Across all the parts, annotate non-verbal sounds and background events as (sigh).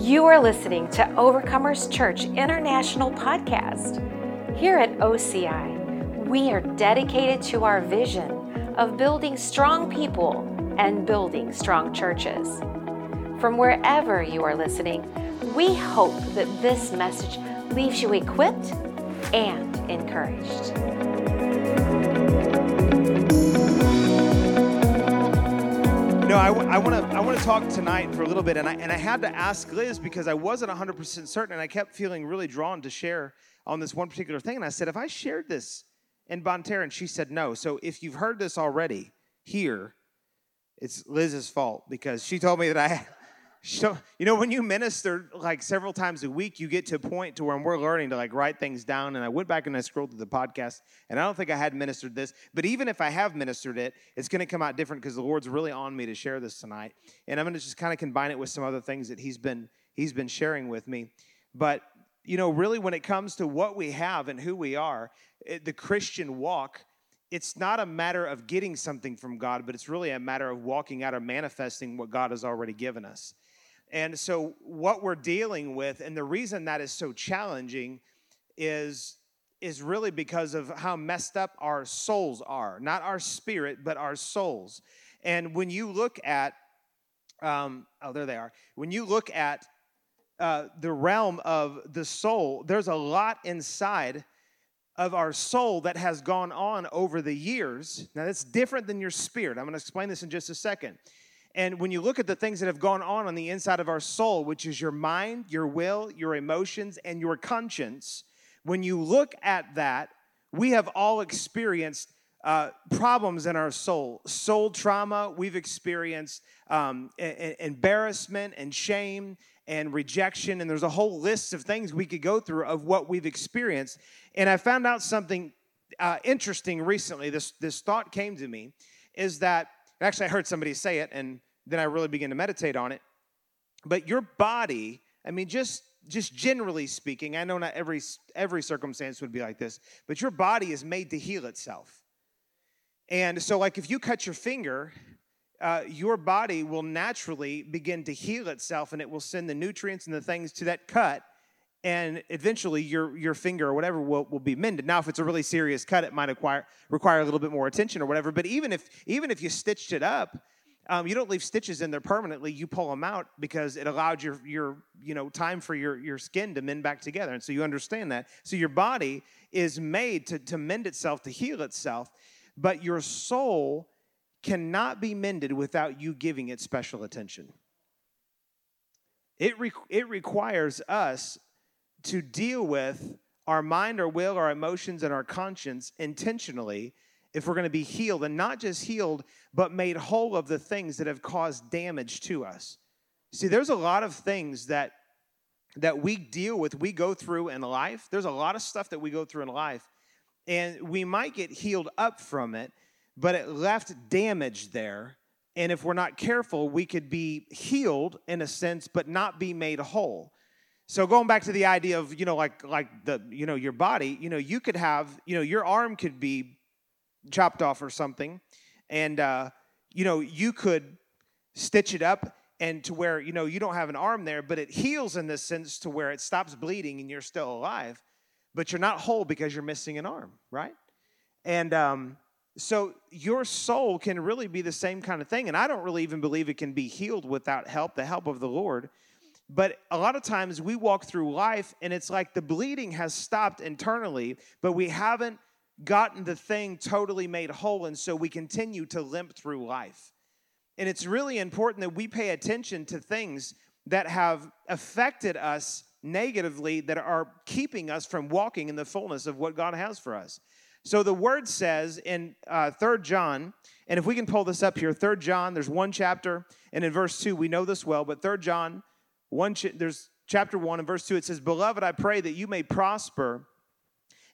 You are listening to Overcomers Church International Podcast. Here at OCI, we are dedicated to our vision of building strong people and building strong churches. From wherever you are listening, we hope that this message leaves you equipped and encouraged. No, I, want to I want to talk tonight for a little bit, and I and I had to ask Liz because I wasn't 100 percent certain, and I kept feeling really drawn to share on this one particular thing. And I said, if I shared this in Bonterra, and she said no. So if you've heard this already here, it's Liz's fault because she told me that I so, you know, when you minister like several times a week, you get to a point to where we're learning to like write things down. And I went back and I scrolled through the podcast, and I don't think I had ministered this, but even if I have ministered it, it's going to come out different because the Lord's really on me to share this tonight. And I'm going to just kind of combine it with some other things that He's been He's been sharing with me. But you know, really, when it comes to what we have and who we are, it, the Christian walk, it's not a matter of getting something from God, but it's really a matter of walking out or manifesting what God has already given us. And so, what we're dealing with, and the reason that is so challenging is, is really because of how messed up our souls are. Not our spirit, but our souls. And when you look at, um, oh, there they are. When you look at uh, the realm of the soul, there's a lot inside of our soul that has gone on over the years. Now, that's different than your spirit. I'm going to explain this in just a second. And when you look at the things that have gone on on the inside of our soul, which is your mind, your will, your emotions, and your conscience, when you look at that, we have all experienced uh, problems in our soul, soul trauma. We've experienced um, a- embarrassment and shame and rejection. And there's a whole list of things we could go through of what we've experienced. And I found out something uh, interesting recently. This, this thought came to me is that Actually, I heard somebody say it, and then I really began to meditate on it. But your body, I mean, just just generally speaking, I know not every every circumstance would be like this, but your body is made to heal itself. And so, like if you cut your finger, uh, your body will naturally begin to heal itself, and it will send the nutrients and the things to that cut and eventually your your finger or whatever will, will be mended. Now if it's a really serious cut it might require require a little bit more attention or whatever but even if even if you stitched it up um, you don't leave stitches in there permanently. You pull them out because it allowed your your you know time for your your skin to mend back together. And so you understand that. So your body is made to, to mend itself to heal itself but your soul cannot be mended without you giving it special attention. It, re- it requires us to deal with our mind, our will, our emotions, and our conscience intentionally if we're going to be healed and not just healed, but made whole of the things that have caused damage to us. See, there's a lot of things that that we deal with, we go through in life. There's a lot of stuff that we go through in life, and we might get healed up from it, but it left damage there. And if we're not careful, we could be healed in a sense, but not be made whole. So going back to the idea of, you know, like like the, you know, your body, you know, you could have, you know, your arm could be chopped off or something, and uh, you know, you could stitch it up and to where, you know, you don't have an arm there, but it heals in this sense to where it stops bleeding and you're still alive, but you're not whole because you're missing an arm, right? And um, so your soul can really be the same kind of thing. And I don't really even believe it can be healed without help, the help of the Lord. But a lot of times we walk through life and it's like the bleeding has stopped internally, but we haven't gotten the thing totally made whole. And so we continue to limp through life. And it's really important that we pay attention to things that have affected us negatively that are keeping us from walking in the fullness of what God has for us. So the word says in uh, 3 John, and if we can pull this up here, 3 John, there's one chapter, and in verse 2, we know this well, but 3 John one, there's chapter 1 and verse 2, it says, Beloved, I pray that you may prosper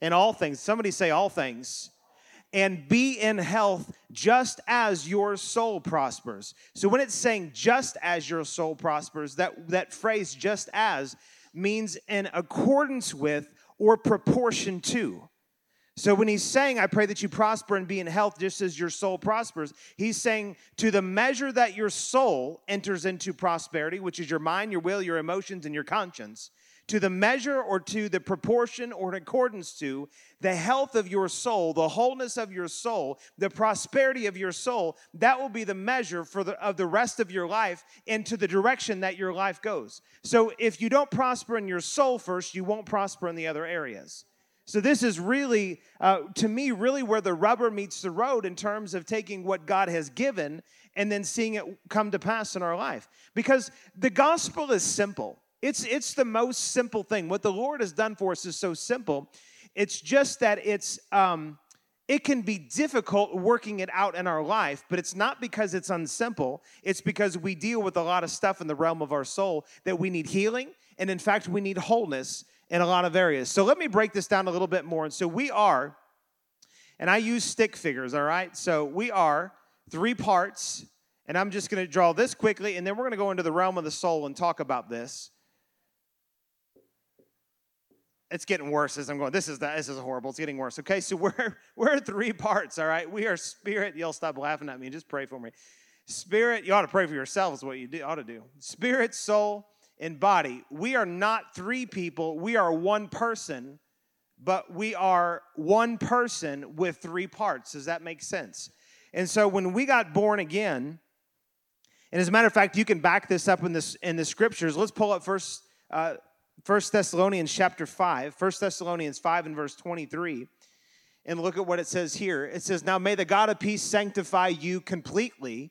in all things. Somebody say, all things. And be in health just as your soul prospers. So when it's saying just as your soul prospers, that, that phrase just as means in accordance with or proportion to. So when he's saying, I pray that you prosper and be in health just as your soul prospers, he's saying, to the measure that your soul enters into prosperity, which is your mind, your will, your emotions, and your conscience, to the measure or to the proportion or in accordance to the health of your soul, the wholeness of your soul, the prosperity of your soul, that will be the measure for the, of the rest of your life into the direction that your life goes. So if you don't prosper in your soul first, you won't prosper in the other areas. So, this is really, uh, to me, really where the rubber meets the road in terms of taking what God has given and then seeing it come to pass in our life. Because the gospel is simple. It's, it's the most simple thing. What the Lord has done for us is so simple. It's just that it's um, it can be difficult working it out in our life, but it's not because it's unsimple. It's because we deal with a lot of stuff in the realm of our soul that we need healing, and in fact, we need wholeness in a lot of areas. So let me break this down a little bit more. And so we are, and I use stick figures, all right? So we are three parts, and I'm just gonna draw this quickly, and then we're gonna go into the realm of the soul and talk about this it's getting worse as I'm going. This is the, this is horrible. It's getting worse. Okay, so (laughs) we're we're three parts. All right, we are spirit. Y'all stop laughing at me. and Just pray for me. Spirit. You ought to pray for yourselves. What you do, ought to do. Spirit, soul, and body. We are not three people. We are one person, but we are one person with three parts. Does that make sense? And so when we got born again, and as a matter of fact, you can back this up in this in the scriptures. Let's pull up first. Uh, 1 Thessalonians chapter 5, 1 Thessalonians 5 and verse 23. And look at what it says here. It says, Now may the God of peace sanctify you completely,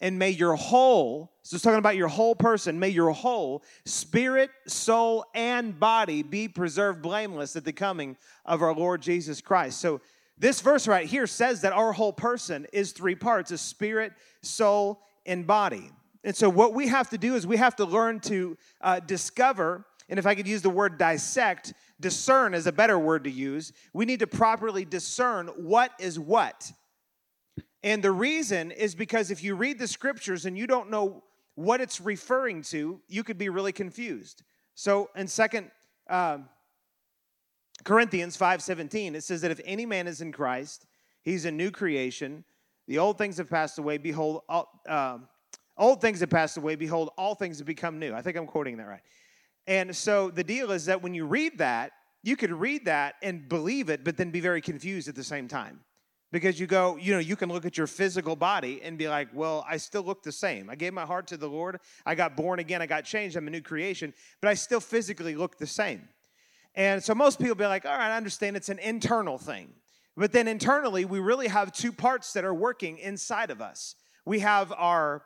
and may your whole, so it's talking about your whole person, may your whole spirit, soul, and body be preserved blameless at the coming of our Lord Jesus Christ. So this verse right here says that our whole person is three parts a spirit, soul, and body. And so what we have to do is we have to learn to uh, discover and if I could use the word dissect, discern is a better word to use. We need to properly discern what is what. And the reason is because if you read the scriptures and you don't know what it's referring to, you could be really confused. So in Second uh, Corinthians 5:17, it says that if any man is in Christ, he's a new creation. The old things have passed away. Behold, all, uh, old things have passed away. Behold, all things have become new. I think I'm quoting that right. And so the deal is that when you read that, you could read that and believe it, but then be very confused at the same time. Because you go, you know, you can look at your physical body and be like, well, I still look the same. I gave my heart to the Lord. I got born again. I got changed. I'm a new creation, but I still physically look the same. And so most people be like, all right, I understand it's an internal thing. But then internally, we really have two parts that are working inside of us. We have our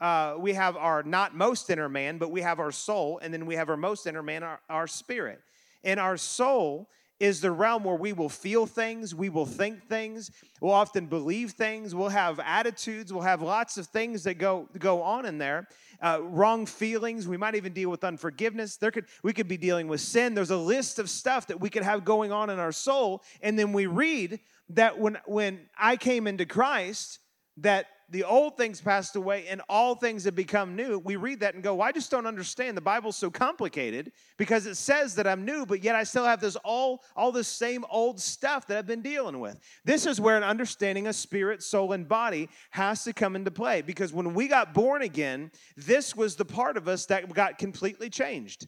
uh, we have our not most inner man, but we have our soul, and then we have our most inner man, our, our spirit. And our soul is the realm where we will feel things, we will think things, we'll often believe things, we'll have attitudes, we'll have lots of things that go go on in there. Uh, wrong feelings, we might even deal with unforgiveness. There could we could be dealing with sin. There's a list of stuff that we could have going on in our soul, and then we read that when when I came into Christ, that the old things passed away and all things have become new, we read that and go, well, I just don't understand. The Bible's so complicated because it says that I'm new, but yet I still have this all, all this same old stuff that I've been dealing with. This is where an understanding of spirit, soul, and body has to come into play because when we got born again, this was the part of us that got completely changed.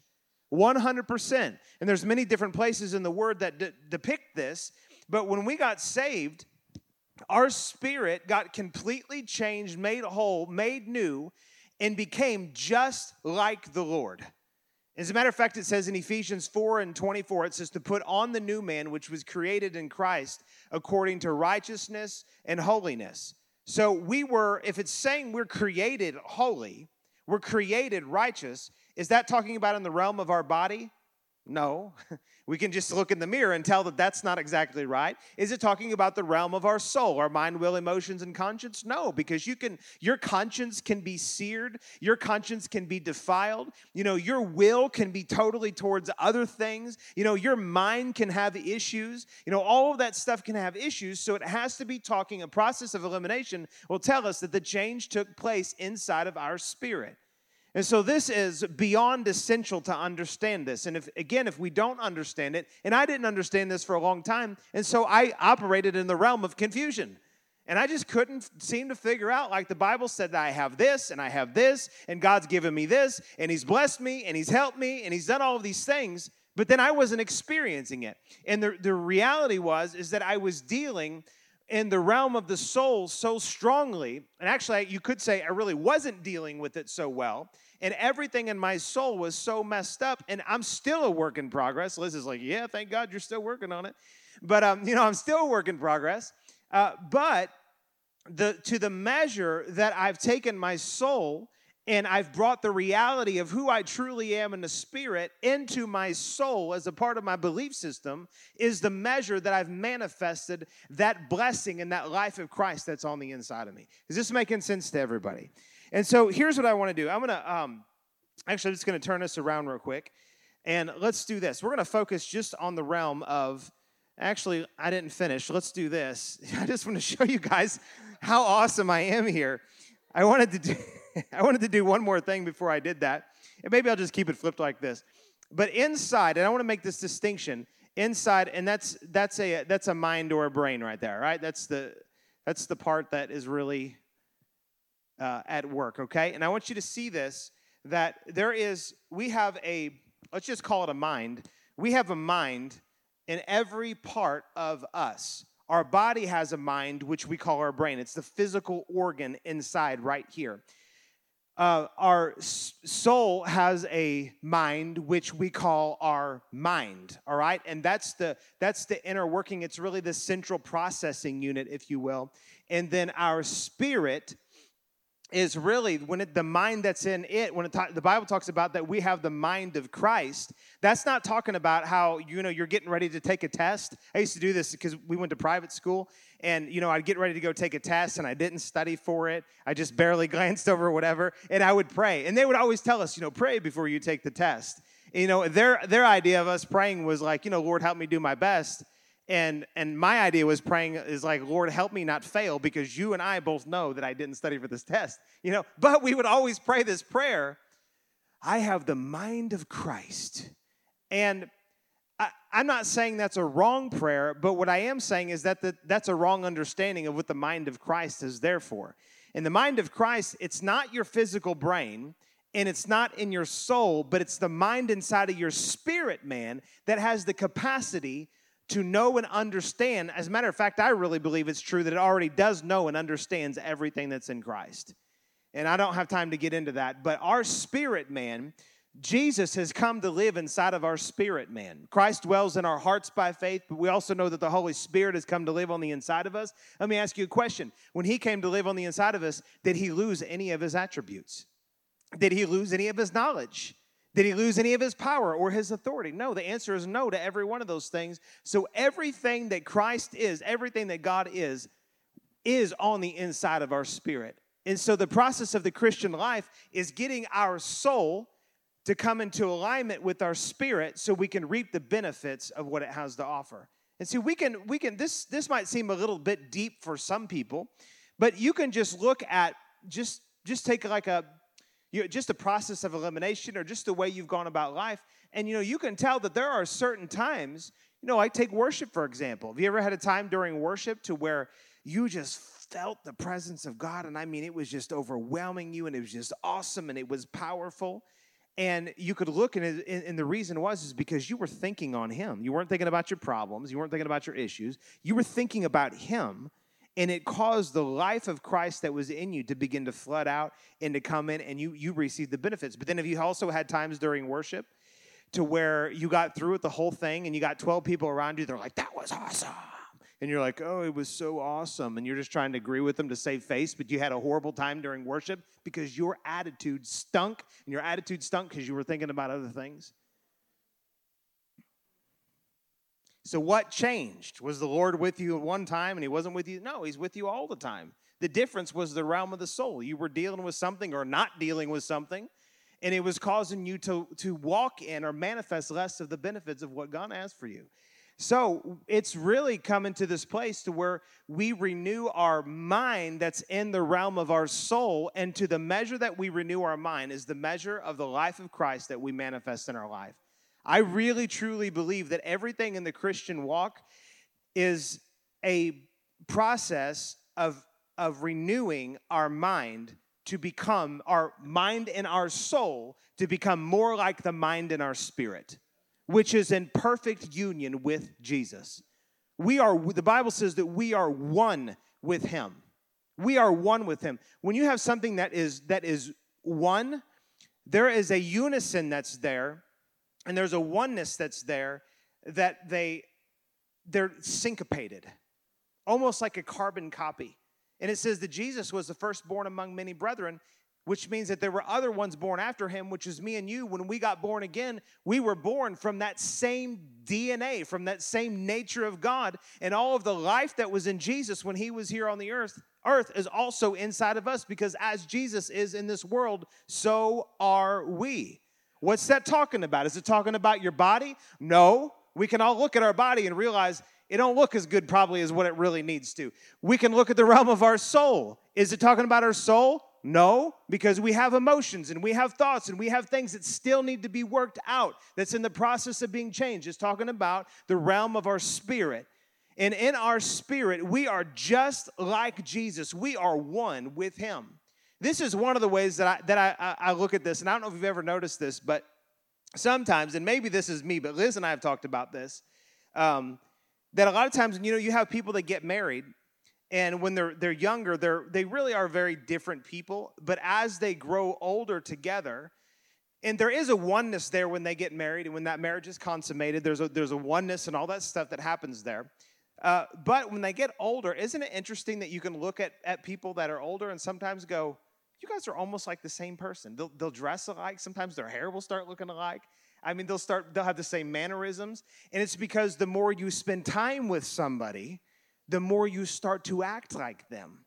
100%. And there's many different places in the word that de- depict this, but when we got saved, our spirit got completely changed, made whole, made new, and became just like the Lord. As a matter of fact, it says in Ephesians 4 and 24, it says to put on the new man, which was created in Christ according to righteousness and holiness. So we were, if it's saying we're created holy, we're created righteous, is that talking about in the realm of our body? No. (laughs) We can just look in the mirror and tell that that's not exactly right. Is it talking about the realm of our soul, our mind, will, emotions, and conscience? No, because you can your conscience can be seared, your conscience can be defiled. You know, your will can be totally towards other things. You know, your mind can have issues. You know, all of that stuff can have issues, so it has to be talking a process of elimination will tell us that the change took place inside of our spirit. And so this is beyond essential to understand this. And if again, if we don't understand it, and I didn't understand this for a long time, and so I operated in the realm of confusion. And I just couldn't seem to figure out, like the Bible said, that I have this and I have this, and God's given me this, and He's blessed me, and He's helped me, and He's done all of these things, but then I wasn't experiencing it. And the, the reality was, is that I was dealing in the realm of the soul so strongly, and actually, you could say I really wasn't dealing with it so well, and everything in my soul was so messed up, and I'm still a work in progress. Liz is like, yeah, thank God you're still working on it. But, um, you know, I'm still a work in progress. Uh, but the, to the measure that I've taken my soul and I've brought the reality of who I truly am in the spirit into my soul as a part of my belief system is the measure that I've manifested that blessing and that life of Christ that's on the inside of me. Is this making sense to everybody? And so here's what I want to do. I'm going to um, actually, I'm just going to turn this around real quick. And let's do this. We're going to focus just on the realm of, actually, I didn't finish. Let's do this. (laughs) I just want to show you guys how awesome I am here. I wanted to do. (laughs) I wanted to do one more thing before I did that. And maybe I'll just keep it flipped like this. But inside, and I want to make this distinction, inside, and that's that's a that's a mind or a brain right there, right? That's the that's the part that is really uh, at work, okay? And I want you to see this that there is we have a let's just call it a mind. We have a mind in every part of us. Our body has a mind, which we call our brain. It's the physical organ inside right here uh, our soul has a mind which we call our mind all right and that's the that's the inner working it's really the central processing unit if you will and then our spirit is really when it, the mind that's in it when it ta- the bible talks about that we have the mind of christ that's not talking about how you know you're getting ready to take a test. I used to do this because we went to private school and you know i'd get ready to go take a test and i didn't study for it. I just barely (laughs) glanced over whatever and i would pray. And they would always tell us you know pray before you take the test. You know their their idea of us praying was like you know lord help me do my best and and my idea was praying is like lord help me not fail because you and i both know that i didn't study for this test (laughs) you know? But we would always pray this prayer i have the mind of christ. And I, am not saying that's a wrong prayer but what i am saying is that the, that's a wrong understanding of what the mind of christ is there for. In the mind of christ it's not your physical brain and it's not in your soul but it's the mind inside of your spirit man that has the capacity to know and understand. As a matter of fact, I really believe it's true that it already does know and understands everything that's in Christ. And I don't have time to get into that, but our spirit man, Jesus has come to live inside of our spirit man. Christ dwells in our hearts by faith, but we also know that the Holy Spirit has come to live on the inside of us. Let me ask you a question. When he came to live on the inside of us, did he lose any of his attributes? Did he lose any of his knowledge? Did he lose any of his power or his authority? No, the answer is no to every one of those things. So everything that Christ is, everything that God is, is on the inside of our spirit. And so the process of the Christian life is getting our soul to come into alignment with our spirit so we can reap the benefits of what it has to offer. And see, we can, we can, this, this might seem a little bit deep for some people, but you can just look at, just, just take like a you just a process of elimination or just the way you've gone about life. And you know, you can tell that there are certain times, you know, I take worship for example. Have you ever had a time during worship to where you just felt the presence of God? And I mean, it was just overwhelming you and it was just awesome and it was powerful. And you could look and, and the reason was is because you were thinking on him. You weren't thinking about your problems. You weren't thinking about your issues. You were thinking about him and it caused the life of Christ that was in you to begin to flood out and to come in and you you received the benefits. But then if you also had times during worship to where you got through with the whole thing and you got 12 people around you, they're like, that was awesome. And you're like, oh, it was so awesome. And you're just trying to agree with them to save face, but you had a horrible time during worship because your attitude stunk. And your attitude stunk because you were thinking about other things. So, what changed? Was the Lord with you at one time and He wasn't with you? No, He's with you all the time. The difference was the realm of the soul. You were dealing with something or not dealing with something, and it was causing you to, to walk in or manifest less of the benefits of what God has for you. So it's really coming to this place to where we renew our mind that's in the realm of our soul. And to the measure that we renew our mind is the measure of the life of Christ that we manifest in our life. I really truly believe that everything in the Christian walk is a process of, of renewing our mind to become our mind and our soul to become more like the mind and our spirit which is in perfect union with Jesus. We are, the Bible says that we are one with Him. We are one with Him. When you have something that is, that is one, there is a unison that's there, and there's a oneness that's there that they, they're syncopated, almost like a carbon copy. And it says that Jesus was the firstborn among many brethren, which means that there were other ones born after him, which is me and you. When we got born again, we were born from that same DNA, from that same nature of God. And all of the life that was in Jesus when he was here on the earth, earth is also inside of us because as Jesus is in this world, so are we. What's that talking about? Is it talking about your body? No. We can all look at our body and realize it don't look as good probably as what it really needs to. We can look at the (laughs) realm of our soul. Is it talking about our soul? No, because we have emotions and we have thoughts and we have things that still need to be worked out, that's in the process of being changed. It's talking about the realm of our spirit. And in our spirit, we are just like Jesus. We are one with Him. This is one of the ways that I, that I, I look at this. And I don't know if you've ever noticed this, but sometimes, and maybe this is me, but Liz and I have talked about this, um, that a lot of times, you know, you have people that get married and when they're they're younger they're they really are very different people but as they grow older together and there is a oneness there when they get married and when that marriage is consummated there's a there's a oneness and all that stuff that happens there uh, but when they get older isn't it interesting that you can look at, at people that are older and sometimes go you guys are almost like the same person they'll, they'll dress alike sometimes their hair will start looking alike i mean they'll start they'll have the same mannerisms and it's because the more you spend time with somebody the more you start to act like them.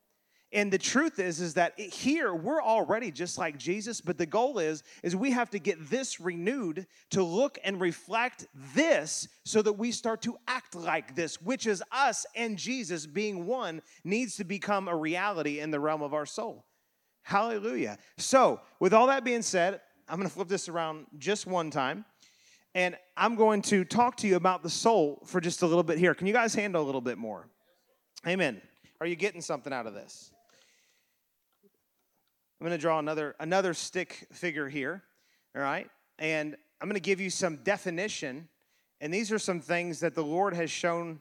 And the truth is is that here we're already just like Jesus, but the goal is is we have to get this renewed to look and reflect this so that we start to act like this, which is us and Jesus being one needs to become a reality in the realm of our soul. Hallelujah. So, with all that being said, I'm going to flip this around just one time. And I'm going to talk to you about the soul for just a little bit here. Can you guys handle a little bit more? Amen. Are you getting something out of this? I'm going to draw another another stick figure here, all right? And I'm going to give you some definition, and these are some things that the Lord has shown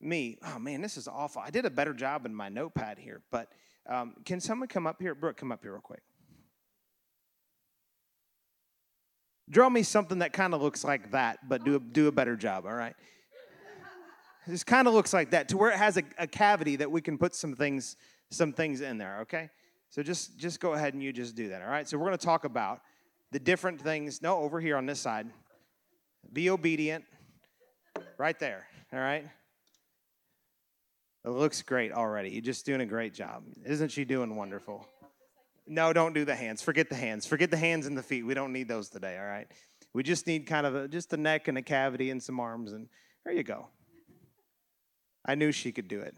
me. Oh man, this is awful. I did a better job in my notepad here, but um, can someone come up here? Brooke, come up here real quick. Draw me something that kind of looks like that, but do a, do a better job, all right? This kind of looks like that to where it has a, a cavity that we can put some things some things in there, okay? So just just go ahead and you just do that, all right? So we're going to talk about the different things. No, over here on this side. Be obedient. Right there, all right? It looks great already. You're just doing a great job. Isn't she doing wonderful? No, don't do the hands. Forget the hands. Forget the hands and the feet. We don't need those today, all right? We just need kind of a, just a neck and a cavity and some arms, and there you go. I knew she could do it.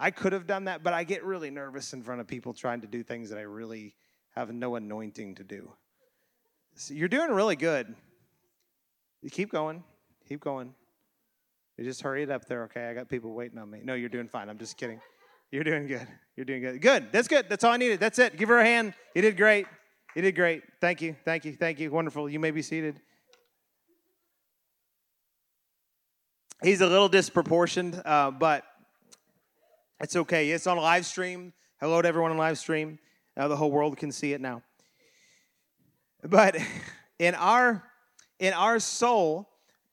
I could have done that, but I get really nervous in front of people trying to do things that I really have no anointing to do. So you're doing really good. Keep going. Keep going. You just hurry it up there, okay? I got people waiting on me. No, you're doing fine. I'm just kidding. You're doing good. You're doing good. Good. That's good. That's all I needed. That's it. Give her a hand. You did great. You did great. Thank you. Thank you. Thank you. Wonderful. You may be seated. He's a little disproportioned, uh, but it's okay. It's on live stream. Hello to everyone on live stream. Uh, the whole world can see it now. But (laughs) in our in our soul,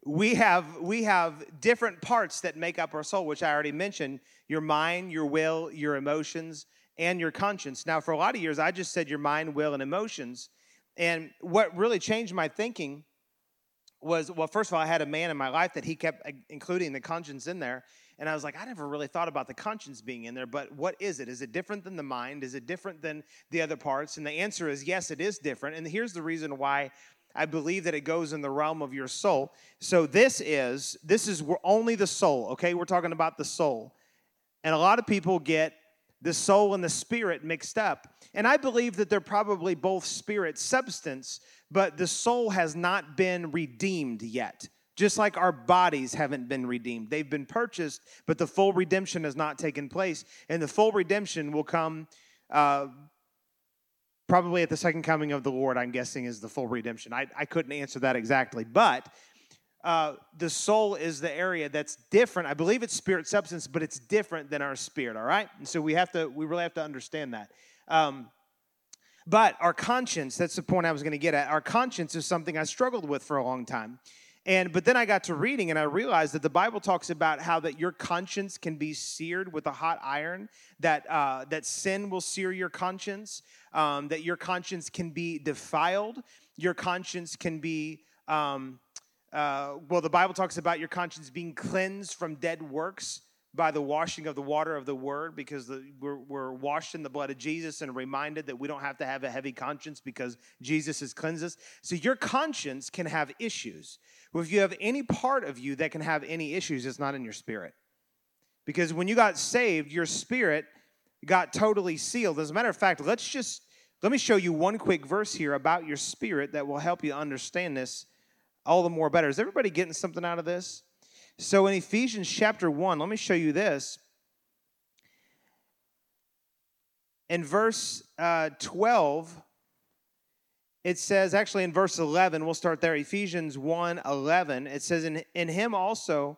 we have we have different parts that make up our soul, which I already mentioned: your mind, your will, your emotions, and your conscience. Now, for a lot of years, I just said your mind, will, and emotions. And what really changed my thinking was well, first of all, I had a man in my life that he kept uh, including the conscience in there. And I was like, I never really thought about the conscience being in there, but what is it? Is it different than the mind? Is it different than the other parts? And the answer is yes, it is different. And here's the reason why I believe that it goes in the realm of your soul. So this is this is we're only the soul, okay? We're talking about the soul. And a lot of people get the soul and the spirit mixed up. And I believe that they're probably both spirit substance, but the soul has not been redeemed yet. Just like our bodies haven't been redeemed. They've been purchased, but the full redemption has not taken place. And the full redemption will come uh, probably at the second coming of the Lord, I'm guessing, is the full redemption. I, I couldn't answer that exactly. But uh, the soul is the area that's different. I believe it's spirit substance, but it's different than our spirit. All right, and so we have to, we really have to understand that. Um, but our conscience, that's the point I was going to get at. Our conscience is something I struggled with for a long time. And but then I got to reading and I realized that the Bible talks about how that your conscience can be seared with a hot iron, that uh, that sin will sear your conscience, um, that your conscience can be defiled, your conscience can be um, uh, well, the Bible talks about your conscience being cleansed from dead works by the washing of the water of the word because the, we're, we're, washed in the blood of Jesus and reminded that we don't have to have a heavy conscience because Jesus has cleansed us. So your conscience can have issues. Well, if you have any part of you that can have any issues, it's not in your spirit. Because when you got saved, your spirit got totally sealed. As a matter of fact, let's just let me show you one quick verse here about your spirit that will help you understand this all the more better. Is everybody getting something out of this? So in Ephesians chapter 1, let me show you this. In verse uh, 12, it says, actually in verse 11, we'll start there, Ephesians 1 11, it says, In, in him also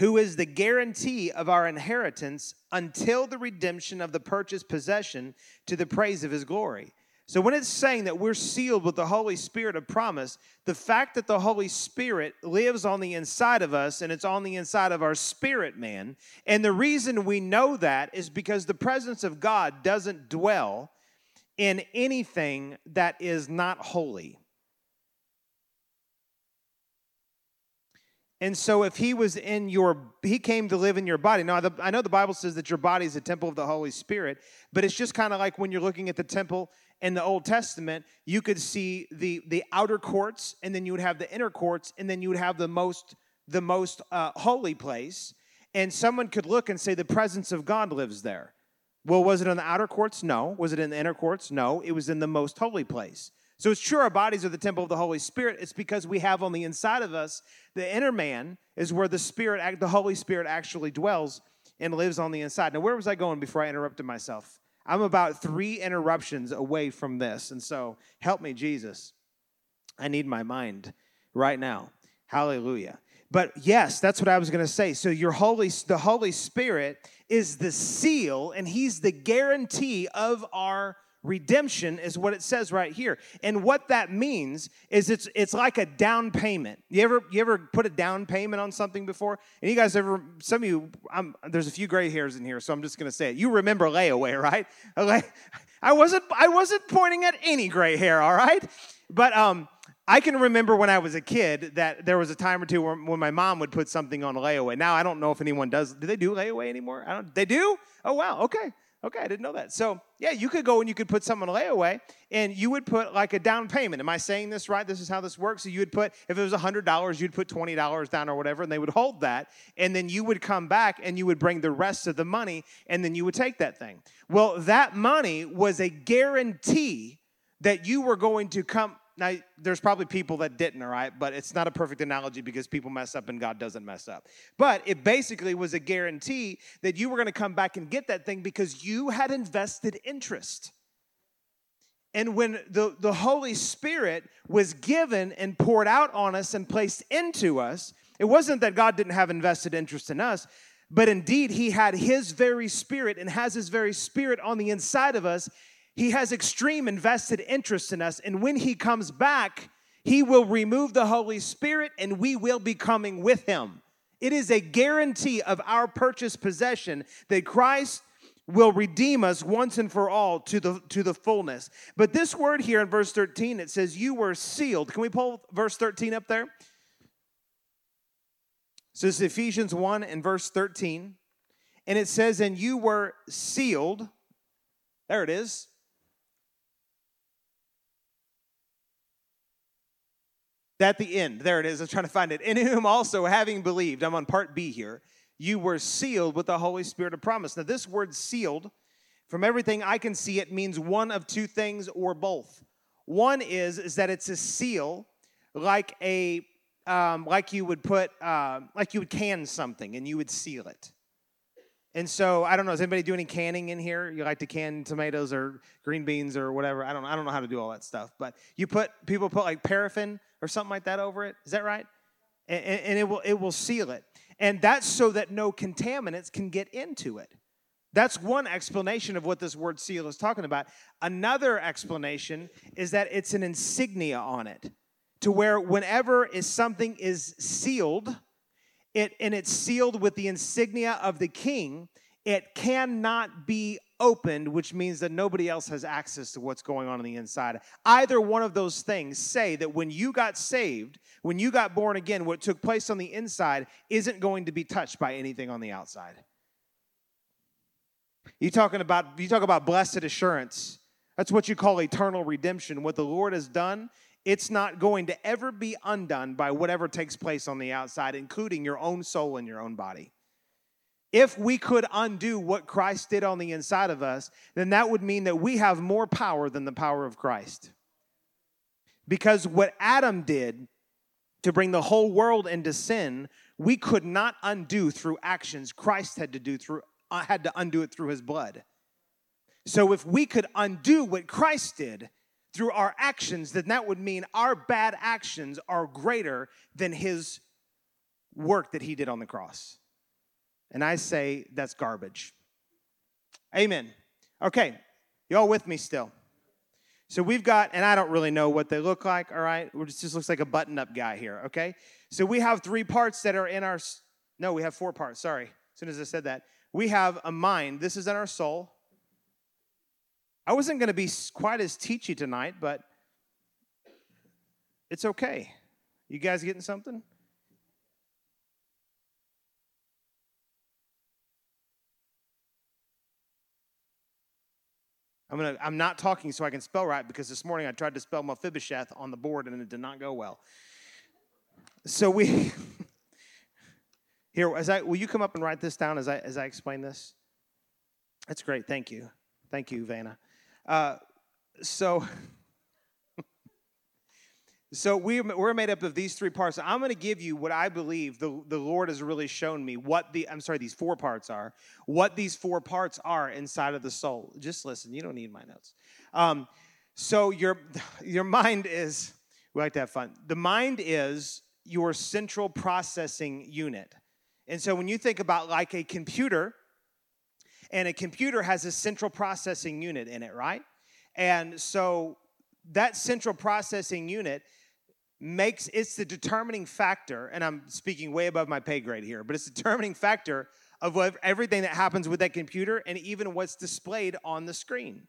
who is the guarantee of our inheritance until the redemption of the purchased possession to the praise of his glory. So, when it's saying that we're sealed with the Holy Spirit of promise, the fact that the Holy Spirit lives on the inside of us and it's on the inside of our spirit man, and the reason we know that is because the presence of God doesn't dwell in anything that is not holy. And so, if he was in your, he came to live in your body. Now, I know the Bible says that your body is a temple of the Holy Spirit, but it's just kind of like when you're looking at the temple in the Old Testament, you could see the the outer courts, and then you would have the inner courts, and then you would have the most the most uh, holy place. And someone could look and say the presence of God lives there. Well, was it in the outer courts? No. Was it in the inner courts? No. It was in the most holy place. So it's true our bodies are the temple of the Holy Spirit. It's because we have on the inside of us the inner man is where the Spirit, the Holy Spirit actually dwells and lives on the inside. Now, where was I going before I interrupted myself? I'm about three interruptions away from this. And so help me, Jesus. I need my mind right now. Hallelujah. But yes, that's what I was going to say. So your holy the Holy Spirit is the seal and he's the guarantee of our redemption is what it says right here and what that means is it's it's like a down payment you ever you ever put a down payment on something before and you guys ever some of you I'm, there's a few gray hairs in here so i'm just going to say it you remember layaway right (laughs) i wasn't i wasn't pointing at any gray hair all right but um I can remember when I was a kid that there was a time or two when my mom would put something on layaway. Now I don't know if anyone does. Do they do layaway anymore? I don't. They do. Oh wow. Okay. Okay, I didn't know that. So, yeah, you could go and you could put something on layaway and you would put like a down payment. Am I saying this right? This is how this works. So, you would put, if it was $100, you'd put $20 down or whatever, and they would hold that. And then you would come back and you would bring the rest of the money and then you would take that thing. Well, that money was a guarantee that you were going to come now, there's probably people that didn't, all right, but it's not a perfect analogy because people mess up and God doesn't mess up. But it basically was a guarantee that you were going to come back and get that thing because you had invested interest. And when the, the Holy Spirit was given and poured out on us and placed into us, it wasn't that God didn't have invested interest in us, but indeed He had His very Spirit and has His very Spirit on the inside of us he has extreme invested interest in us. And when he comes back, he will remove the Holy Spirit and we will be coming with him. It is a guarantee of our purchased possession that Christ will redeem us once and for all to the to the fullness. But this word here in verse 13 it says you were sealed. Can we pull verse 13 up there? So this is Ephesians 1 and verse 13. And it says, And you were sealed. There it is. At the end, there it is. I was trying to find it. In whom also, having believed, I'm on part B here, you were sealed with the Holy Spirit of promise. Now, this word sealed, from everything I can see, it means one of two things or both. One is, is that it's a seal, like a um, like you would put, uh, like you would can something and you would seal it. And so I don't know. Does anybody do any canning in here? You like to can tomatoes or green beans or whatever? I don't. I don't know how to do all that stuff. But you put people put like paraffin or something like that over it. Is that right? And, and it will it will seal it. And that's so that no contaminants can get into it. That's one explanation of what this word seal is talking about. Another explanation is that it's an insignia on it to where whenever is something is sealed, it and it's sealed with the insignia of the king, it cannot be opened, which means that nobody else has access to what's going on on the inside. Either one of those things say that when you got saved, when you got born again, what took place on the inside isn't going to be touched by anything on the outside. You talking about you talk about blessed assurance. That's what you call eternal redemption. What the Lord has done it's not going to ever be undone by whatever takes place on the outside, including your own soul and your own body. If we could undo what Christ did on the inside of us, then that would mean that we have more power than the power of Christ. Because what Adam did to bring the whole world into sin, we could not undo through actions. Christ had to do through uh, had to undo it through his blood. So if we could undo what Christ did, through our actions, then that would mean our bad actions are greater than his work that he did on the cross. And I say that's garbage. Amen. Okay, y'all with me still? So we've got, and I don't really know what they look like, all right? It just looks like a button up guy here, okay? So we have three parts that are in our, no, we have four parts, sorry. As soon as I said that. We have a mind, this is in our soul. I wasn't going to be quite as teachy tonight, but it's okay. You guys getting something? I'm gonna. I'm not talking so I can spell right because this morning I tried to spell Mephibosheth on the board and it did not go well. So we (laughs) here as I will you come up and write this down as I as I explain this. That's great. Thank you. Thank you, Vanna. Uh, so, (laughs) so we, we're made up of these three parts. I'm going to give you what I believe the, the Lord has really shown me what the, I'm sorry, these four parts are, what these four parts are inside of the soul. Just listen, you don't need my notes. Um, so your, (laughs) your mind is, we like to have fun. The mind is your central processing unit. And so when you think about like a computer, and a computer has a central processing unit in it, right? And so that central processing unit makes it's the determining factor, and I'm speaking way above my pay grade here, but it's the determining factor of what, everything that happens with that computer and even what's displayed on the screen.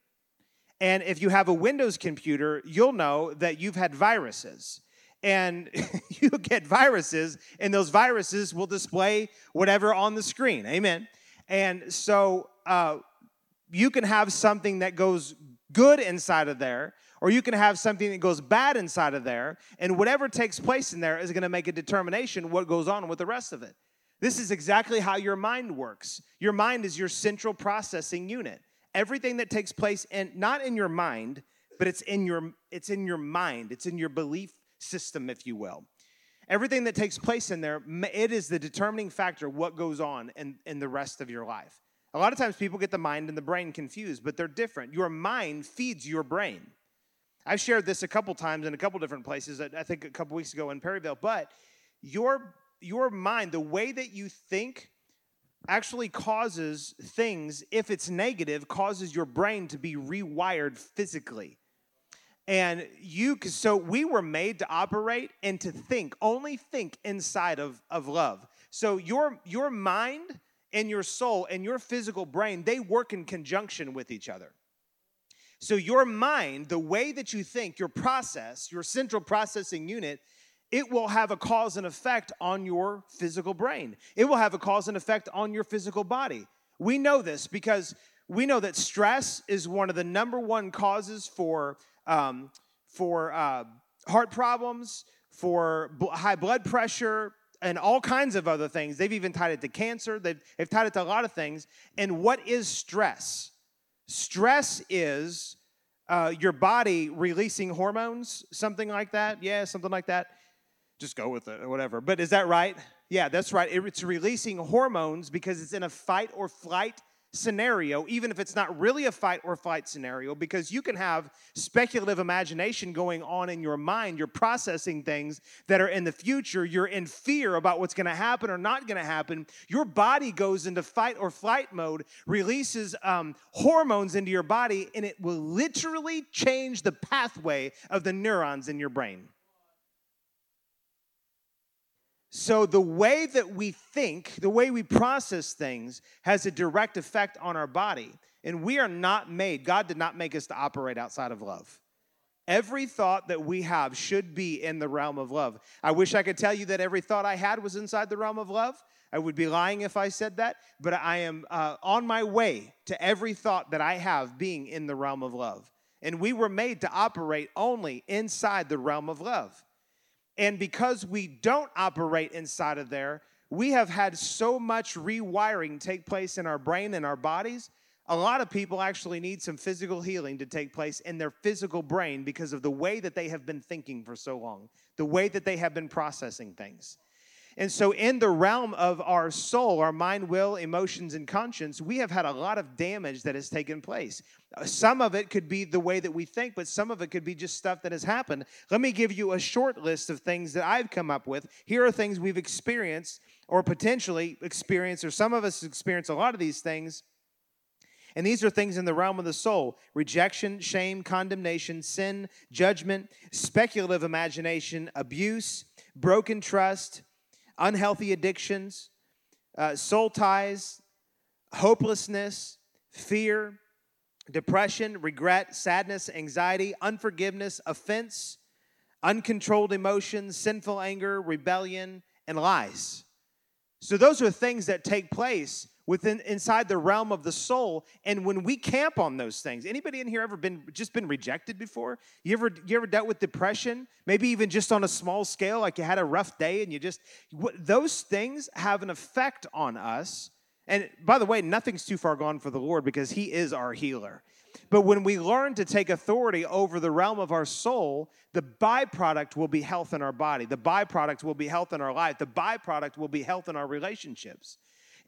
And if you have a Windows computer, you'll know that you've had viruses. And (laughs) you get viruses, and those viruses will display whatever on the screen. Amen. And so uh, you can have something that goes good inside of there, or you can have something that goes bad inside of there, and whatever takes place in there is going to make a determination what goes on with the rest of it. This is exactly how your mind works. Your mind is your central processing unit. Everything that takes place in not in your mind, but it's in your it's in your mind. It's in your belief system, if you will. Everything that takes place in there, it is the determining factor what goes on in, in the rest of your life. A lot of times people get the mind and the brain confused, but they're different. Your mind feeds your brain. I've shared this a couple times in a couple different places, I think a couple weeks ago in Perryville, but your, your mind, the way that you think, actually causes things, if it's negative, causes your brain to be rewired physically. And you, so we were made to operate and to think, only think inside of, of love. So your your mind and your soul and your physical brain, they work in conjunction with each other. So your mind, the way that you think, your process, your central processing unit, it will have a cause and effect on your physical brain. It will have a cause and effect on your physical body. We know this because we know that stress is one of the number one causes for um, for uh, heart problems, for high blood pressure, and all kinds of other things. They've even tied it to cancer. They've, they've tied it to a lot of things. And what is stress? Stress is uh, your body releasing hormones, something like that. Yeah, something like that. Just go with it or whatever. But is that right? Yeah, that's right. It's releasing hormones because it's in a fight or flight scenario, even if it's not really a fight or flight scenario, because you can have speculative imagination going on in your mind. You're processing things that are in the future. You're in fear about what's going to happen or not going to happen. Your body goes into fight or flight mode, releases um, hormones into your body, and it will literally change the pathway of the neurons in your brain. So, the way that we think, the way we process things, has a direct effect on our body. And we are not made, God did not make us to operate outside of love. Every thought that we have should be in the realm of love. I wish I could tell you that every thought I had was inside the realm of love. I would be lying if I said that, but I am uh, on my way to every thought that I have being in the realm of love. And we were made to operate only inside the realm of love. And because we don't operate inside of there, we have had so much rewiring take place in our brain and our bodies. A lot of people actually need some physical healing to take place in their physical brain because of the way that they have been thinking for so long, the way that they have been processing things. And so, in the realm of our soul, our mind, will, emotions, and conscience, we have had a lot of damage that has taken place. Uh, some of it could be the way that we think, but some of it could be just stuff that has happened. Let me give you a short list of things that I've come up with. Here are things we've experienced or potentially experienced, or some of us experience a lot of these things. And these are things in the realm of the soul rejection, shame, condemnation, sin, judgment, speculative imagination, abuse, broken trust unhealthy addictions, uh, soul ties, hopelessness, fear, depression, regret, sadness, anxiety, unforgiveness, offense, uncontrolled emotions, sinful anger, rebellion, and lies. So those are things that take place within inside the realm of the soul and when we camp on those things anybody in here ever been just been rejected before you ever you ever dealt with depression maybe even just on a small scale like you had a rough day and you just those things have an effect on us and by the way nothing's too far gone for the lord because he is our healer but when we learn to take authority over the realm of our soul, the byproduct will be health in our body. The byproduct will be health in our life. The byproduct will be health in our relationships.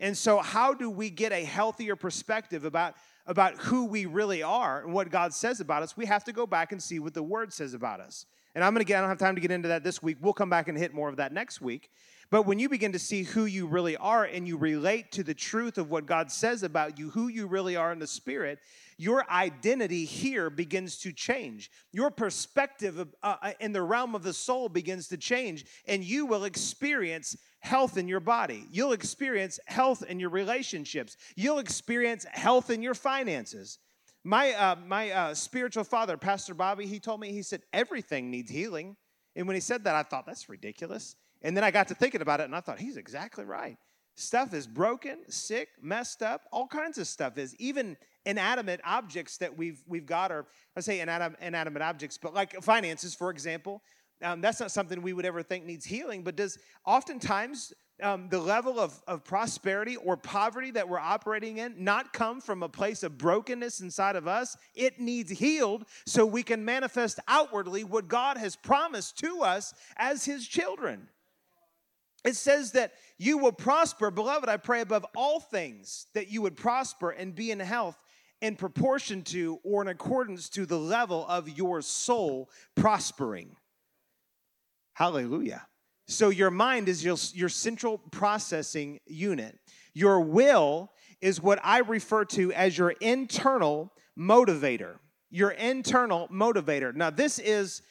And so, how do we get a healthier perspective about, about who we really are and what God says about us? We have to go back and see what the Word says about us. And I'm going to get, I don't have time to get into that this week. We'll come back and hit more of that next week. But when you begin to see who you really are and you relate to the truth of what God says about you, who you really are in the Spirit, your identity here begins to change. Your perspective uh, uh, in the realm of the soul begins to change, and you will experience health in your body. You'll experience health in your relationships. You'll experience health in your finances. My, uh, my uh, spiritual father, Pastor Bobby, he told me, he said, everything needs healing. And when he said that, I thought, that's ridiculous. And then I got to thinking about it, and I thought, he's exactly right. Stuff is broken, sick, messed up, all kinds of stuff is. Even inanimate objects that we've, we've got, or I say inanimate, inanimate objects, but like finances, for example, um, that's not something we would ever think needs healing, but does oftentimes um, the level of, of prosperity or poverty that we're operating in not come from a place of brokenness inside of us. It needs healed so we can manifest outwardly what God has promised to us as His children. It says that you will prosper. Beloved, I pray above all things that you would prosper and be in health in proportion to or in accordance to the level of your soul prospering. Hallelujah. So your mind is your, your central processing unit. Your will is what I refer to as your internal motivator. Your internal motivator. Now, this is,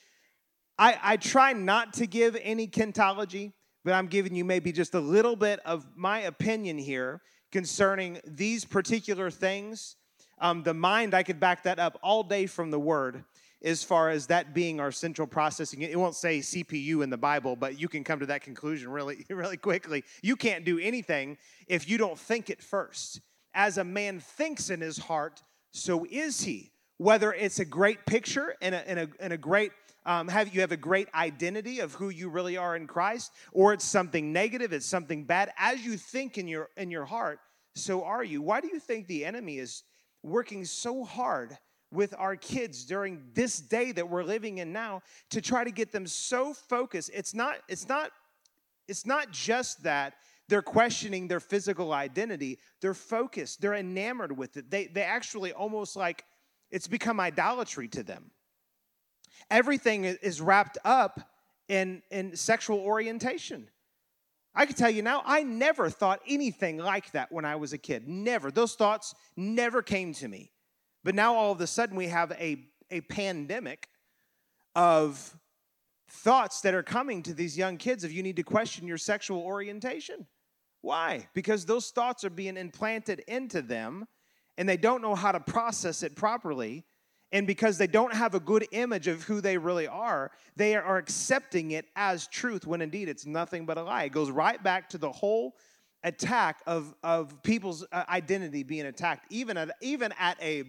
I, I try not to give any kentology, but I'm giving you maybe just a little bit of my opinion here concerning these particular things. Um, the mind, I could back that up all day from the word as far as that being our central processing. It won't say CPU in the Bible, but you can come to that conclusion really, (laughs) really quickly. You can't do anything if you don't think it first. As a man thinks in his heart, so is he. Whether it's a great picture and a, and a, and a great um, have you have a great identity of who you really are in Christ, or it's something negative, it's something bad. As you think in your in your heart, so are you. Why do you think the enemy is working so hard with our kids during this day that we're living in now to try to get them so focused? It's not. It's not. It's not just that they're questioning their physical identity. They're focused. They're enamored with it. They they actually almost like it's become idolatry to them everything is wrapped up in, in sexual orientation. I can tell you now, I never thought anything like that when I was a kid. Never. Those thoughts never came to me. But now all of a sudden we have a, a pandemic of thoughts that are coming to these young kids if you need to question your sexual orientation. Why? Because those thoughts are being implanted into them and they don't know how to process it properly. And because they don't have a good image of who they really are, they are accepting it as truth when indeed it's nothing but a lie. It goes right back to the whole attack of, of people's uh, identity being attacked. Even at, even at a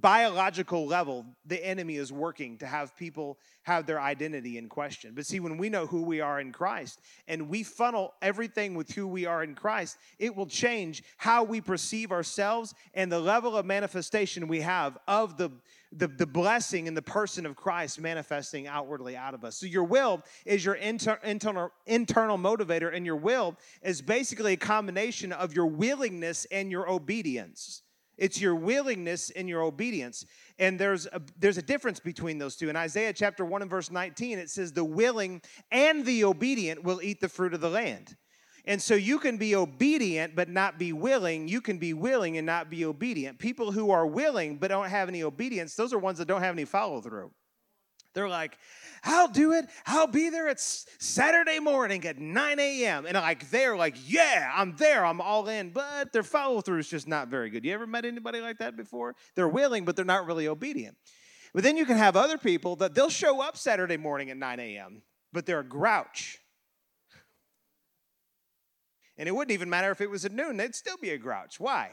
biological level, the enemy is working to have people have their identity in question. But see, when we know who we are in Christ and we funnel everything with who we are in Christ, it will change how we perceive ourselves and the level of manifestation we have of the the, the blessing in the person of Christ manifesting outwardly out of us. So, your will is your inter, internal, internal motivator, and your will is basically a combination of your willingness and your obedience. It's your willingness and your obedience. And there's a, there's a difference between those two. In Isaiah chapter 1 and verse 19, it says, The willing and the obedient will eat the fruit of the land. And so you can be obedient but not be willing. You can be willing and not be obedient. People who are willing but don't have any obedience, those are ones that don't have any follow through. They're like, I'll do it. I'll be there. It's Saturday morning at 9 a.m. And like they're like, yeah, I'm there. I'm all in. But their follow through is just not very good. You ever met anybody like that before? They're willing, but they're not really obedient. But then you can have other people that they'll show up Saturday morning at 9 a.m., but they're a grouch. And it wouldn't even matter if it was at noon, they'd still be a grouch. Why?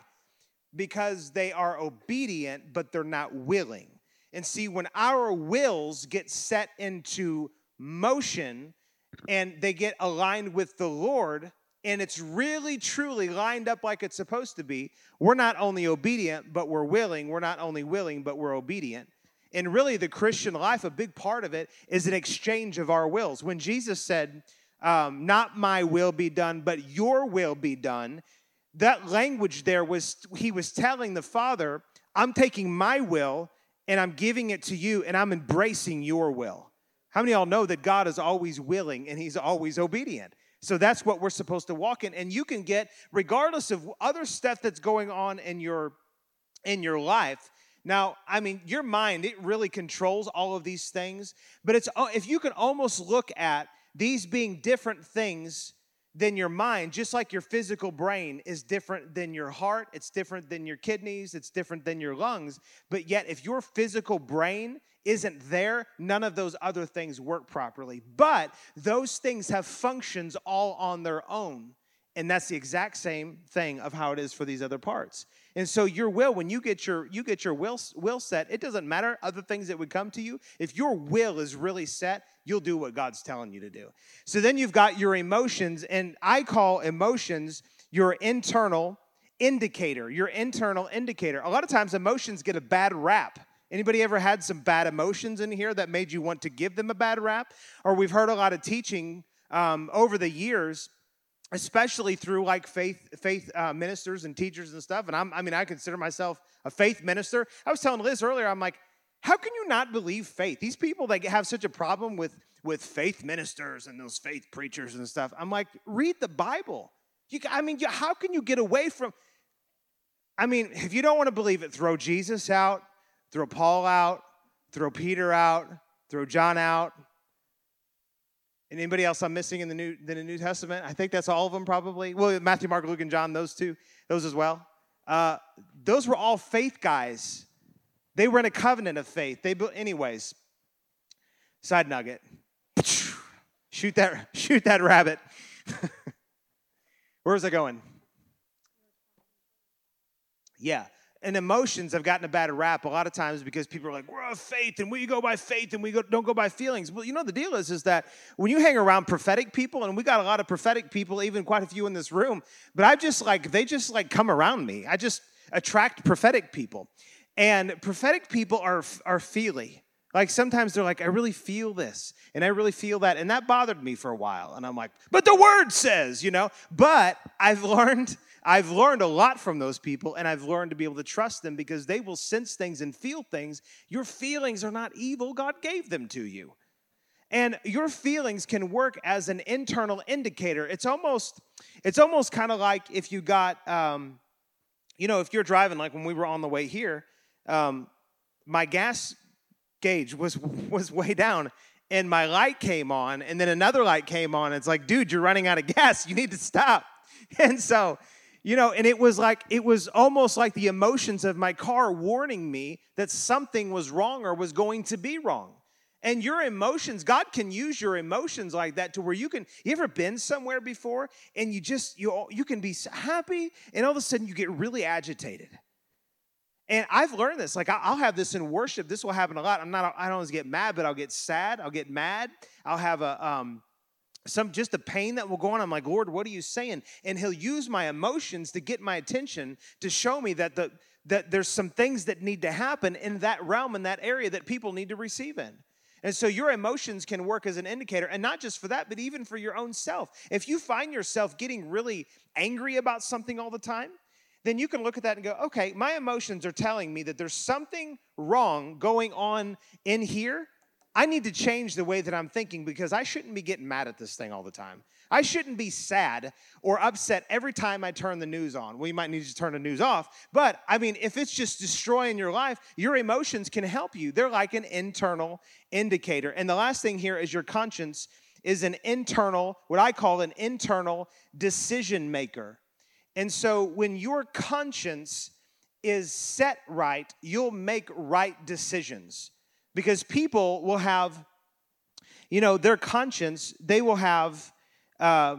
Because they are obedient, but they're not willing. And see, when our wills get set into motion and they get aligned with the Lord, and it's really truly lined up like it's supposed to be, we're not only obedient, but we're willing. We're not only willing, but we're obedient. And really, the Christian life, a big part of it is an exchange of our wills. When Jesus said, um, not my will be done, but your will be done. That language there was, he was telling the Father, I'm taking my will and I'm giving it to you and I'm embracing your will. How many of y'all know that God is always willing and he's always obedient? So that's what we're supposed to walk in. And you can get, regardless of other stuff that's going on in your in your life. Now, I mean, your mind, it really controls all of these things, but it's if you can almost look at these being different things than your mind, just like your physical brain is different than your heart, it's different than your kidneys, it's different than your lungs. But yet, if your physical brain isn't there, none of those other things work properly. But those things have functions all on their own. And that's the exact same thing of how it is for these other parts. And so your will, when you get your you get your will will set, it doesn't matter other things that would come to you. If your will is really set, you'll do what God's telling you to do. So then you've got your emotions, and I call emotions your internal indicator. Your internal indicator. A lot of times emotions get a bad rap. Anybody ever had some bad emotions in here that made you want to give them a bad rap? Or we've heard a lot of teaching um, over the years especially through like faith faith uh, ministers and teachers and stuff and I'm, i mean i consider myself a faith minister. I was telling liz earlier i'm like how can you not believe faith? These people that have such a problem with with faith ministers and those faith preachers and stuff i'm like read the bible. You, i mean how can you get away from i mean if you don't want to believe it throw jesus out throw paul out throw peter out throw john out Anybody else I'm missing in the New, in the New Testament? I think that's all of them probably. Well, Matthew, Mark, Luke, and John, those two, those as well. Uh, those were all faith guys. They were in a covenant of faith. They anyways. Side nugget. Shoot that, (laughs) shoot that rabbit. (laughs) Where's it going? Yeah and emotions have gotten a bad rap a lot of times because people are like, we're of faith and we go by faith and we go, don't go by feelings. Well, you know, the deal is, is that when you hang around prophetic people, and we got a lot of prophetic people, even quite a few in this room, but I just like, they just like come around me. I just attract prophetic people. And prophetic people are, are feely. Like sometimes they're like, I really feel this and I really feel that. And that bothered me for a while. And I'm like, but the word says, you know. But I've (laughs) learned I've learned a lot from those people, and I've learned to be able to trust them because they will sense things and feel things. Your feelings are not evil, God gave them to you. And your feelings can work as an internal indicator. It's almost, it's almost kind of like if you got, um, you know, if you're driving, like when we were on the way here, um, my gas gauge was (laughs) was way down, and my light came on, and then another light came on. It's like, dude, you're running out of gas. You need to stop. (laughs) And so you know, and it was like, it was almost like the emotions of my car warning me that something was wrong or was going to be wrong. And your emotions, God can use your emotions like that to where you can, you ever been somewhere before and you just, you, you can be happy and all of a sudden you get really agitated. And I've learned this. Like I'll have this in worship. This will happen a lot. I'm not. I don't always get mad, but I'll get sad. I'll get mad. I'll have a um, some just the pain that will go on. I'm like, Lord, what are you saying? And He'll use my emotions to get my attention to show me that the that there's some things that need to happen in that realm in that area that people need to receive in. And so your emotions can work as an indicator, and not just for that, but even for your own self. If you find yourself getting really angry about something all the time, then you can look at that and go, okay, my emotions are telling me that there's something wrong going on in here I need to change the way that I'm thinking because I shouldn't be getting mad at this thing all the time. I shouldn't be sad or upset every time I turn the news on. Well, you might need to turn the news off. But I mean, if it's just destroying your life, your emotions can help you. They're like an internal indicator. And the last thing here is your conscience is an internal, what I call an internal decision maker. And so when your conscience is set right, you'll make right decisions because people will have, you know, their conscience, they will have uh,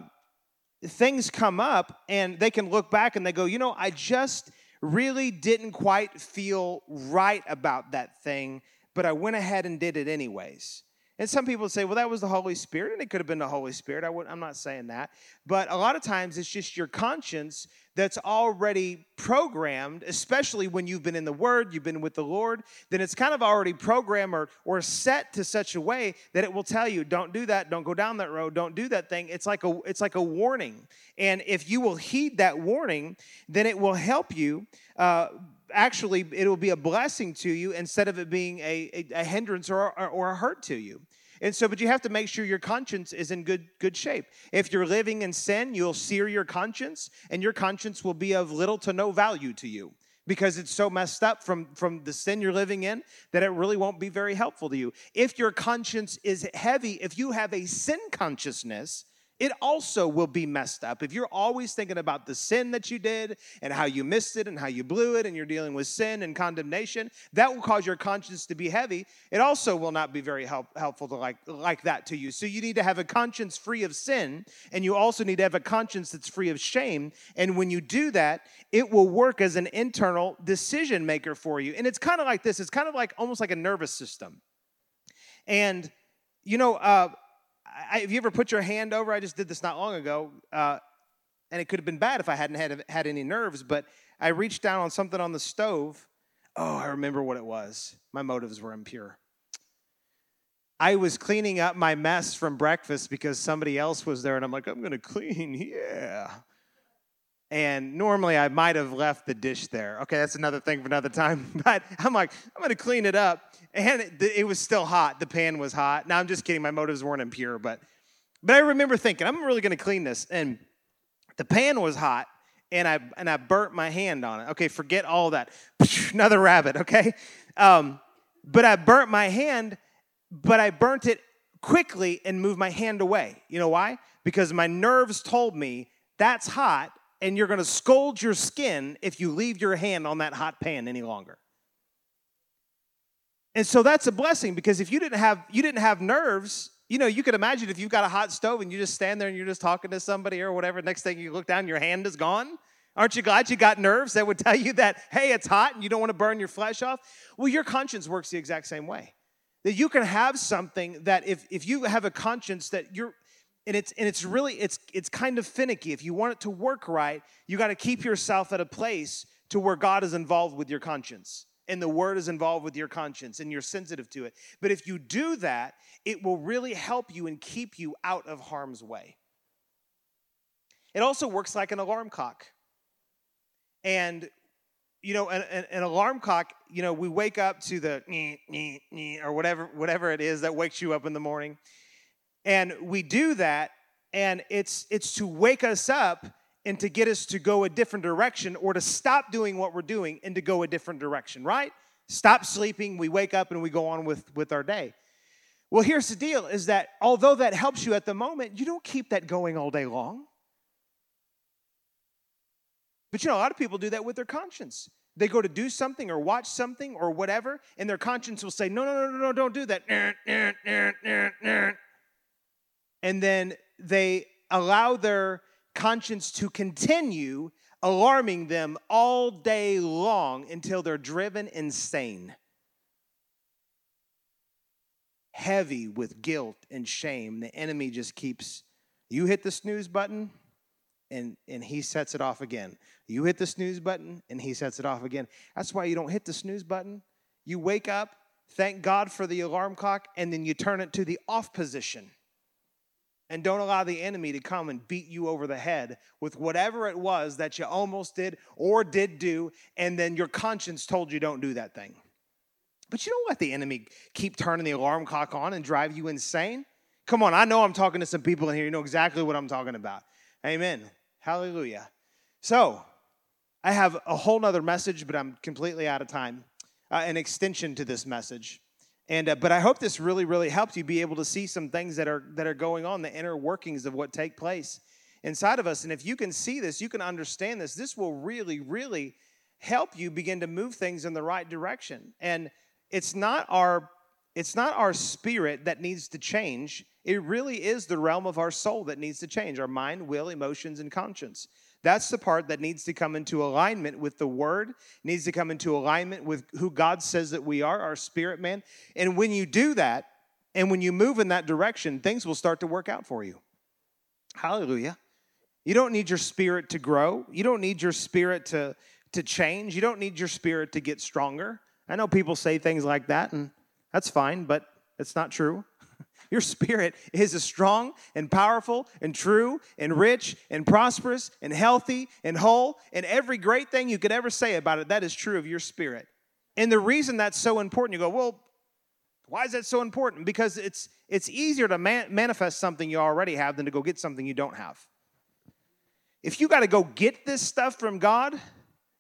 things come up and they can look back and they go, you know, I just really didn't quite feel right about that thing, but I went ahead and did it anyways. And some people say, well, that was the Holy Spirit, and it could have been the Holy Spirit. I am not saying that. But a lot of times it's just your conscience that's already programmed, especially when you've been in the Word, you've been with the Lord, then it's kind of already programmed or, or set to such a way that it will tell you, don't do that, don't go down that road, don't do that thing. It's like a, it's like a warning. And if you will heed that warning, then it will help you. Uh, actually it will be a blessing to you instead of it being a, a, a hindrance or, or, or, a hurt to you. And so, but you have to make sure your conscience is in good, good shape. If you're living in sin, you'll sear your conscience, and your conscience will be of little to no value to you because it's so messed up from, from the sin you're living in that it really won't be very helpful to you. If your conscience is heavy, if you have a sin consciousness, it also will be messed up. If you're always thinking about the sin that you did and how you missed it and how you blew it and you're dealing with sin and condemnation, that will cause your conscience to be heavy. It also will not be very help, helpful to like, like that to you. So you need to have a conscience free of sin and you also need to have a conscience that's free of shame. And when you do that, it will work as an internal decision maker for you. And it's kind of like this it's kind of like almost like a nervous system. And you know, uh, I, have you ever put your hand over? I just did this not long ago, uh, and it could have been bad if I hadn't had, had any nerves, but I reached down on something on the stove. Oh, I remember what it was. My motives were impure. I was cleaning up my mess from breakfast because somebody else was there, and I'm like, I'm gonna clean, yeah. And normally I might have left the dish there. Okay, that's another thing for another time. (laughs) But I'm like, I'm gonna clean it up. And it, it was still hot. The pan was hot. Now I'm just kidding. My motives weren't impure, but but I remember thinking, I'm really gonna clean this. And the pan was hot, and I and I burnt my hand on it. Okay, forget all that. (laughs) Another rabbit. Okay, um, but I burnt my hand, but I burnt it quickly and moved my hand away. You know why? Because my nerves told me that's hot and you're gonna scold your skin if you leave your hand on that hot pan any longer. And so that's a blessing because if you didn't have you didn't have nerves, you know, you could imagine if you've got a hot stove and you just stand there and you're just talking to somebody or whatever, next thing you look down, your hand is gone. Aren't you glad you got nerves that would tell you that, hey, it's hot and you don't want to burn your flesh off? Well, your conscience works the exact same way. That you can have something that if, if you have a conscience that you're, and it's and it's really it's it's kind of finicky. If you want it to work right, you got to keep yourself at a place to where God is involved with your conscience and the word is involved with your conscience and you're sensitive to it. But if you do that, it will really help you and keep you out of harm's way. It also works like an alarm clock. And you know, an, an, an, alarm clock, you know, we wake up to the or whatever, whatever it is that wakes you up in the morning. And we do that, and it's it's to wake us up and to get us to go a different direction or to stop doing what we're doing and to go a different direction, right? Stop sleeping, we wake up and we go on with, with our day. Well, here's the deal is that although that helps you at the moment, you don't keep that going all day long. But you know, a lot of people do that with their conscience. They go to do something or watch something or whatever, and their conscience will say, No, no, no, no, no, don't do that. (laughs) And then they allow their conscience to continue alarming them all day long until they're driven insane. Heavy with guilt and shame. The enemy just keeps, you hit the snooze button, and, and he sets it off again. You hit the snooze button and he sets it off again. That's why you don't hit the snooze button. You wake up, thank God for the alarm clock, and then you turn it to the off position. And don't allow the enemy to come and beat you over the head with whatever it was that you almost did or did do, and then your conscience told you don't do that thing. But you don't let the enemy keep turning the alarm clock on and drive you insane. Come on, I know I'm talking to some people in here. You know exactly what I'm talking about. Amen. Hallelujah. So, I have a whole nother message, but I'm completely out of time. Uh, an extension to this message. And uh, but I hope this really, really helps you be able to see some things that are that are going on, the inner workings of what take place inside of us. And if you can see this, you can understand this. This will really, really help you begin to move things in the right direction. And it's not our it's not our spirit that needs to change. It really is the realm of our soul that needs to change our mind, will, emotions, and conscience. That's the part that needs to come into alignment with the word, needs to come into alignment with who God says that we are, our spirit man. And when you do that, and when you move in that direction, things will start to work out for you. Hallelujah. You don't need your spirit to grow. You don't need your spirit to, to change. You don't need your spirit to get stronger. I know people say things like that, and that's fine, but it's not true. Your spirit is as strong and powerful and true and rich and prosperous and healthy and whole. And every great thing you could ever say about it, that is true of your spirit. And the reason that's so important, you go, well, why is that so important? Because it's it's easier to man- manifest something you already have than to go get something you don't have. If you got to go get this stuff from God,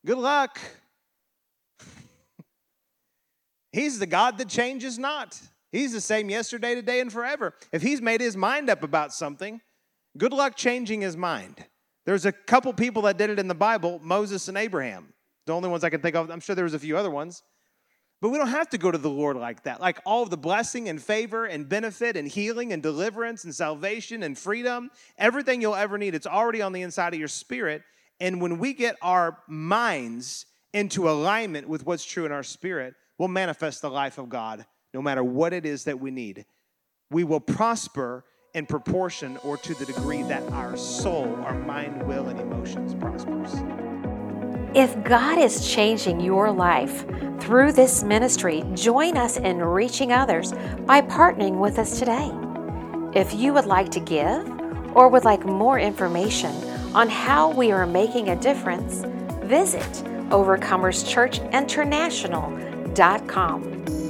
good luck. (laughs) He's the God that changes not. He's the same yesterday, today, and forever. If he's made his mind up about something, good luck changing his mind. There's a couple people that did it in the Bible Moses and Abraham. The only ones I can think of. I'm sure there was a few other ones. But we don't have to go to the Lord like that. Like all of the blessing and favor and benefit and healing and deliverance and salvation and freedom, everything you'll ever need, it's already on the inside of your spirit. And when we get our minds into alignment with what's true in our spirit, we'll manifest the life of God no matter what it is that we need. We will prosper in proportion or to the degree that our soul, our mind, will, and emotions prospers. If God is changing your life through this ministry, join us in reaching others by partnering with us today. If you would like to give or would like more information on how we are making a difference, visit overcomerschurchinternational.com.